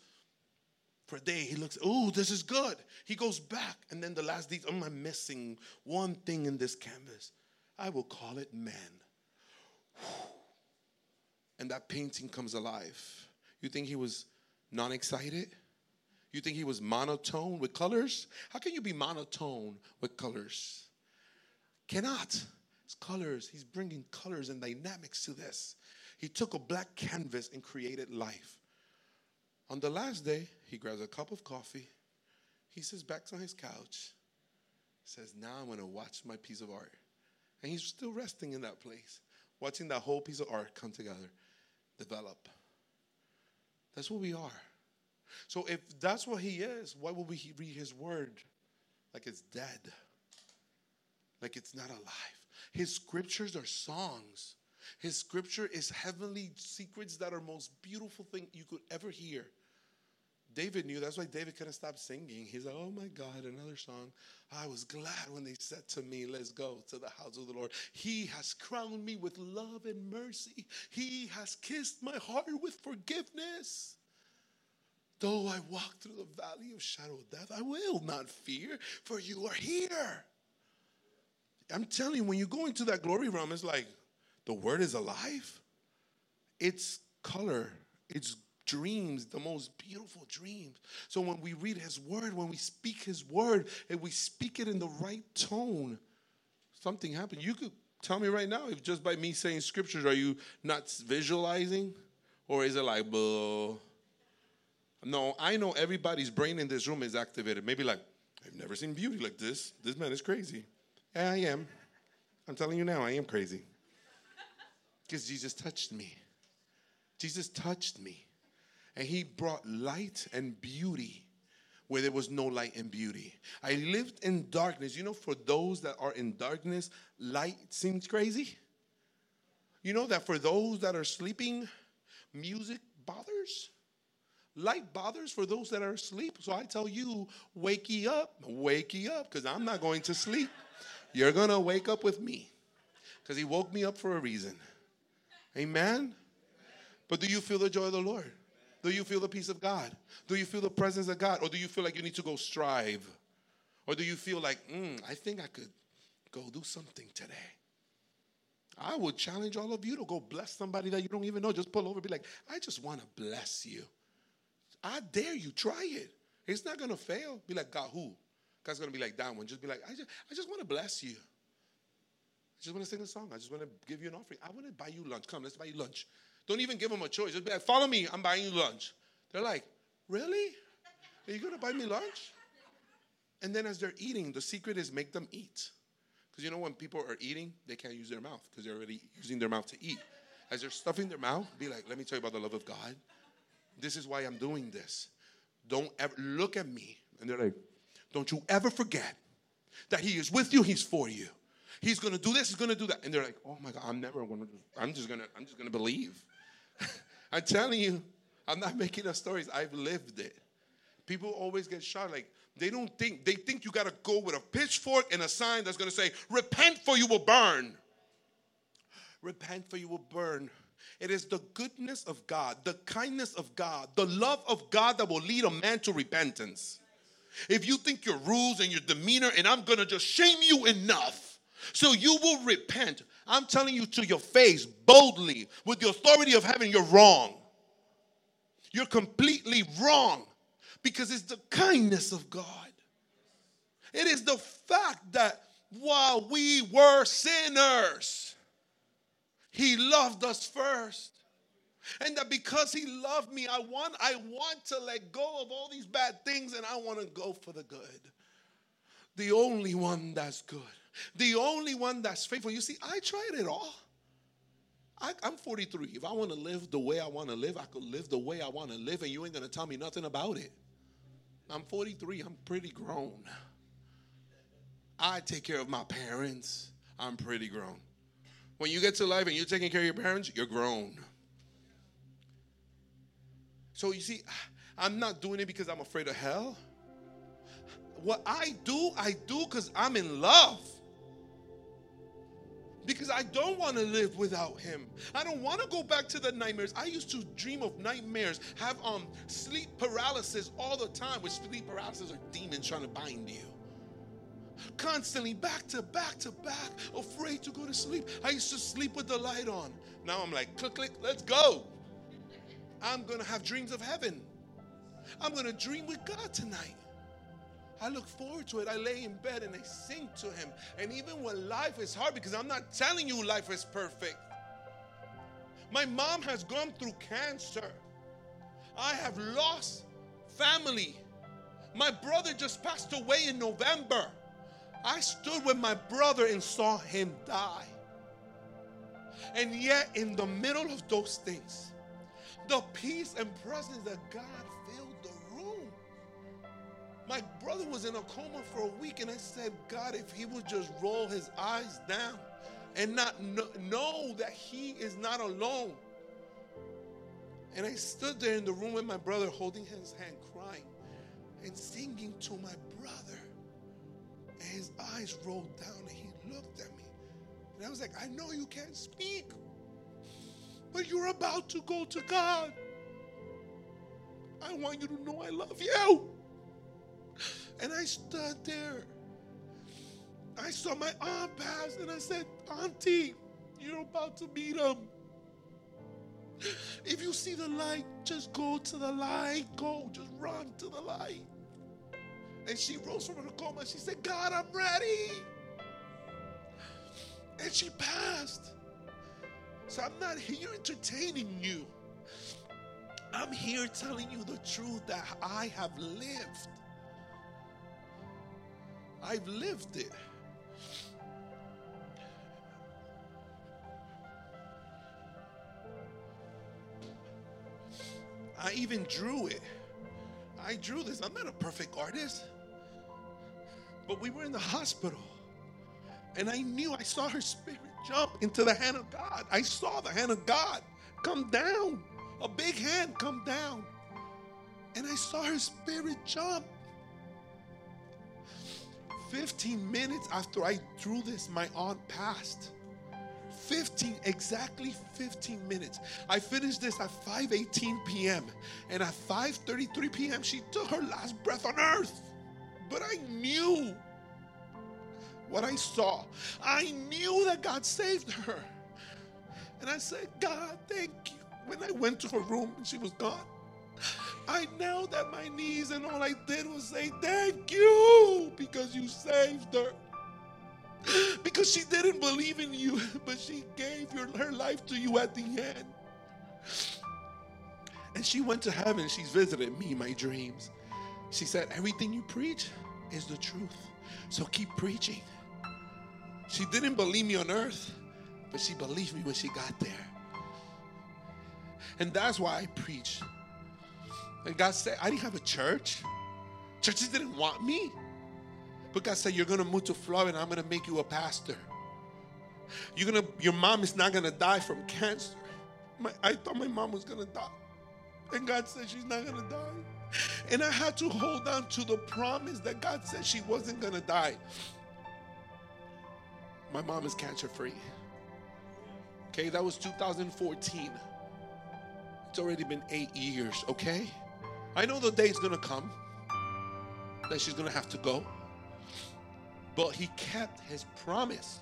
For a day, he looks, ooh, this is good. He goes back, and then the last am I missing one thing in this canvas? I will call it man. And that painting comes alive. You think he was non excited? You think he was monotone with colors? How can you be monotone with colors? Cannot. It's colors. He's bringing colors and dynamics to this. He took a black canvas and created life. On the last day, he grabs a cup of coffee. He sits back on his couch. Says, Now I'm going to watch my piece of art. And he's still resting in that place, watching that whole piece of art come together, develop. That's what we are. So if that's what he is, why would we read his word like it's dead? Like it's not alive. His scriptures are songs. His scripture is heavenly secrets that are most beautiful thing you could ever hear. David knew that's why David couldn't stop singing. He's like, Oh my God, another song. I was glad when they said to me, Let's go to the house of the Lord. He has crowned me with love and mercy. He has kissed my heart with forgiveness. Though I walk through the valley of shadow of death, I will not fear, for you are here. I'm telling you, when you go into that glory realm, it's like the word is alive. It's color, it's dreams, the most beautiful dreams. So when we read his word, when we speak his word, and we speak it in the right tone, something happens. You could tell me right now if just by me saying scriptures, are you not visualizing? Or is it like? No, I know everybody's brain in this room is activated. Maybe like, I've never seen beauty like this. This man is crazy. Yeah, I am. I'm telling you now, I am crazy. Because Jesus touched me. Jesus touched me. And he brought light and beauty where there was no light and beauty. I lived in darkness. You know, for those that are in darkness, light seems crazy. You know that for those that are sleeping, music bothers. Light bothers for those that are asleep. So I tell you, wake ye up, wake ye up, because I'm not going to sleep. You're going to wake up with me because he woke me up for a reason. Amen? But do you feel the joy of the Lord? Do you feel the peace of God? Do you feel the presence of God? Or do you feel like you need to go strive? Or do you feel like, mm, I think I could go do something today? I would challenge all of you to go bless somebody that you don't even know. Just pull over be like, I just want to bless you. I dare you, try it. It's not going to fail. Be like, God, who? God's going to be like that one. Just be like, I just, I just want to bless you. I just want to sing a song. I just want to give you an offering. I want to buy you lunch. Come, let's buy you lunch. Don't even give them a choice. Just be like, follow me. I'm buying you lunch. They're like, really? Are you going to buy me lunch? And then as they're eating, the secret is make them eat. Because you know when people are eating, they can't use their mouth because they're already using their mouth to eat. As they're stuffing their mouth, be like, let me tell you about the love of God. This is why I'm doing this. Don't ever look at me. And they're like, don't you ever forget that He is with you, He's for you. He's gonna do this, He's gonna do that. And they're like, oh my God, I'm never gonna, I'm just gonna, I'm just gonna believe. I'm telling you, I'm not making up stories. I've lived it. People always get shocked. Like, they don't think, they think you gotta go with a pitchfork and a sign that's gonna say, repent for you will burn. Repent for you will burn. It is the goodness of God, the kindness of God, the love of God that will lead a man to repentance. If you think your rules and your demeanor, and I'm gonna just shame you enough so you will repent, I'm telling you to your face boldly with the authority of heaven, you're wrong. You're completely wrong because it's the kindness of God. It is the fact that while we were sinners, He loved us first. And that because he loved me, I want, I want to let go of all these bad things and I want to go for the good. The only one that's good. The only one that's faithful. You see, I tried it all. I, am 43. If I want to live the way I want to live, I could live the way I want to live, and you ain't going to tell me nothing about it. I'm 43. I'm pretty grown. I take care of my parents. I'm pretty grown. When you get to life and you're taking care of your parents, you're grown. So you see, I'm not doing it because I'm afraid of hell. What I do, I do because I'm in love. Because I don't want to live without him. I don't want to go back to the nightmares. I used to dream of nightmares, have um sleep paralysis all the time, which sleep paralysis are demons trying to bind you. Constantly back to back to back, afraid to go to sleep. I used to sleep with the light on. Now I'm like, click, click, let's go. I'm gonna have dreams of heaven. I'm gonna dream with God tonight. I look forward to it. I lay in bed and I sing to Him. And even when life is hard, because I'm not telling you life is perfect. My mom has gone through cancer. I have lost family. My brother just passed away in November. I stood with my brother and saw him die. And yet, in the middle of those things, the peace and presence that God. My brother was in a coma for a week, and I said, God, if he would just roll his eyes down and not know, know that he is not alone. And I stood there in the room with my brother, holding his hand, crying and singing to my brother. And his eyes rolled down and he looked at me. And I was like, I know you can't speak, but you're about to go to God. I want you to know I love you. And I stood there. I saw my aunt pass and I said, Auntie, you're about to meet him. If you see the light, just go to the light. Go, just run to the light. And she rose from her coma. She said, God, I'm ready. And she passed. So I'm not here entertaining you. I'm here telling you the truth that I have lived. I've lived it. I even drew it. I drew this. I'm not a perfect artist. But we were in the hospital. And I knew I saw her spirit jump into the hand of God. I saw the hand of God come down, a big hand come down. And I saw her spirit jump. 15 minutes after I drew this, my aunt passed. 15 exactly 15 minutes. I finished this at 5:18 p.m and at 5:33 p.m she took her last breath on earth. But i knew what i saw. I knew that god saved her. And i said god thank you. When i went to her room and she was gone i knelt at my knees and all i did was say thank you because you saved her because she didn't believe in you, but she gave your, her life to you at the end. And she went to heaven. She's visited me, my dreams. She said, Everything you preach is the truth. So keep preaching. She didn't believe me on earth, but she believed me when she got there. And that's why I preach. And God said, I didn't have a church. Churches didn't want me. But God said, You're gonna move to Florida, and I'm gonna make you a pastor. You're gonna your mom is not gonna die from cancer. My, I thought my mom was gonna die. And God said she's not gonna die. And I had to hold on to the promise that God said she wasn't gonna die. My mom is cancer free. Okay, that was 2014. It's already been eight years, okay? I know the day is gonna come that she's gonna have to go. But he kept his promise.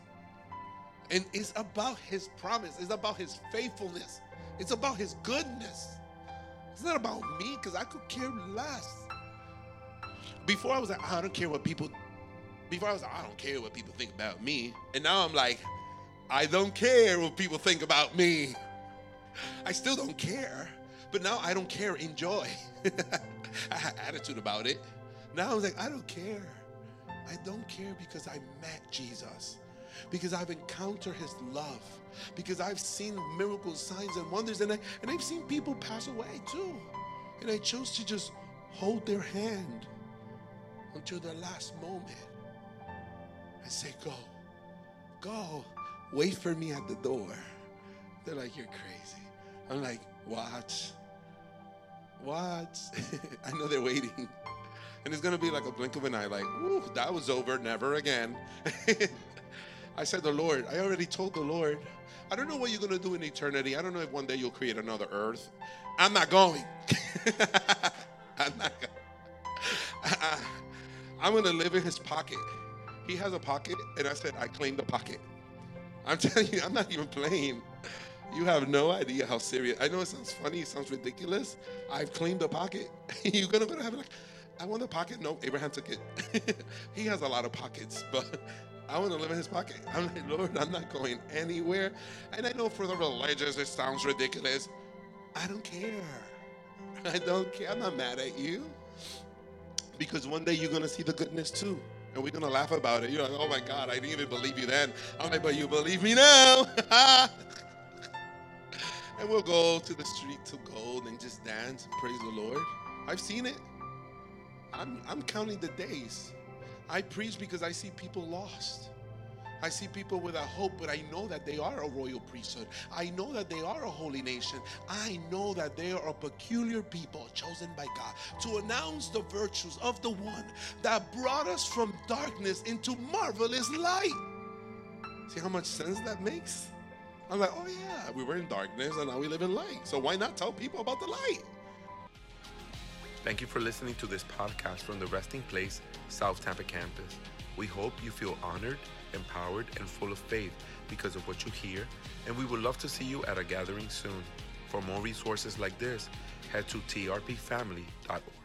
And it's about his promise, it's about his faithfulness, it's about his goodness. It's not about me because I could care less. Before I was like, I don't care what people, before I was like, I don't care what people think about me. And now I'm like, I don't care what people think about me. I still don't care, but now I don't care, enjoy. I had attitude about it. Now I'm like, I don't care. I don't care because I met Jesus, because I've encountered his love, because I've seen miracles, signs, and wonders, and, I, and I've seen people pass away too. And I chose to just hold their hand until their last moment. I say, Go, go, wait for me at the door. They're like, You're crazy. I'm like, Watch, watch. I know they're waiting. And it's gonna be like a blink of an eye, like, ooh, that was over, never again. I said, The Lord, I already told the Lord, I don't know what you're going to do in eternity. I don't know if one day you'll create another earth. I'm not going. I'm not going. I'm going to live in his pocket. He has a pocket, and I said, I claim the pocket. I'm telling you, I'm not even playing. You have no idea how serious. I know it sounds funny, it sounds ridiculous. I've claimed the pocket. You're gonna go to heaven like, I want the pocket. No, Abraham took it. he has a lot of pockets, but I want to live in his pocket. I'm like, Lord, I'm not going anywhere. And I know for the religious, it sounds ridiculous. I don't care. I don't care. I'm not mad at you. Because one day you're gonna see the goodness too. And we're gonna laugh about it. You're like, oh my God, I didn't even believe you then. I'm like, but you believe me now. And we'll go to the street to gold and just dance and praise the Lord. I've seen it. I'm, I'm counting the days. I preach because I see people lost. I see people without hope, but I know that they are a royal priesthood. I know that they are a holy nation. I know that they are a peculiar people chosen by God to announce the virtues of the one that brought us from darkness into marvelous light. See how much sense that makes? I'm like, oh yeah, we were in darkness and now we live in light. So why not tell people about the light? Thank you for listening to this podcast from the Resting Place South Tampa campus. We hope you feel honored, empowered, and full of faith because of what you hear, and we would love to see you at a gathering soon. For more resources like this, head to trpfamily.org.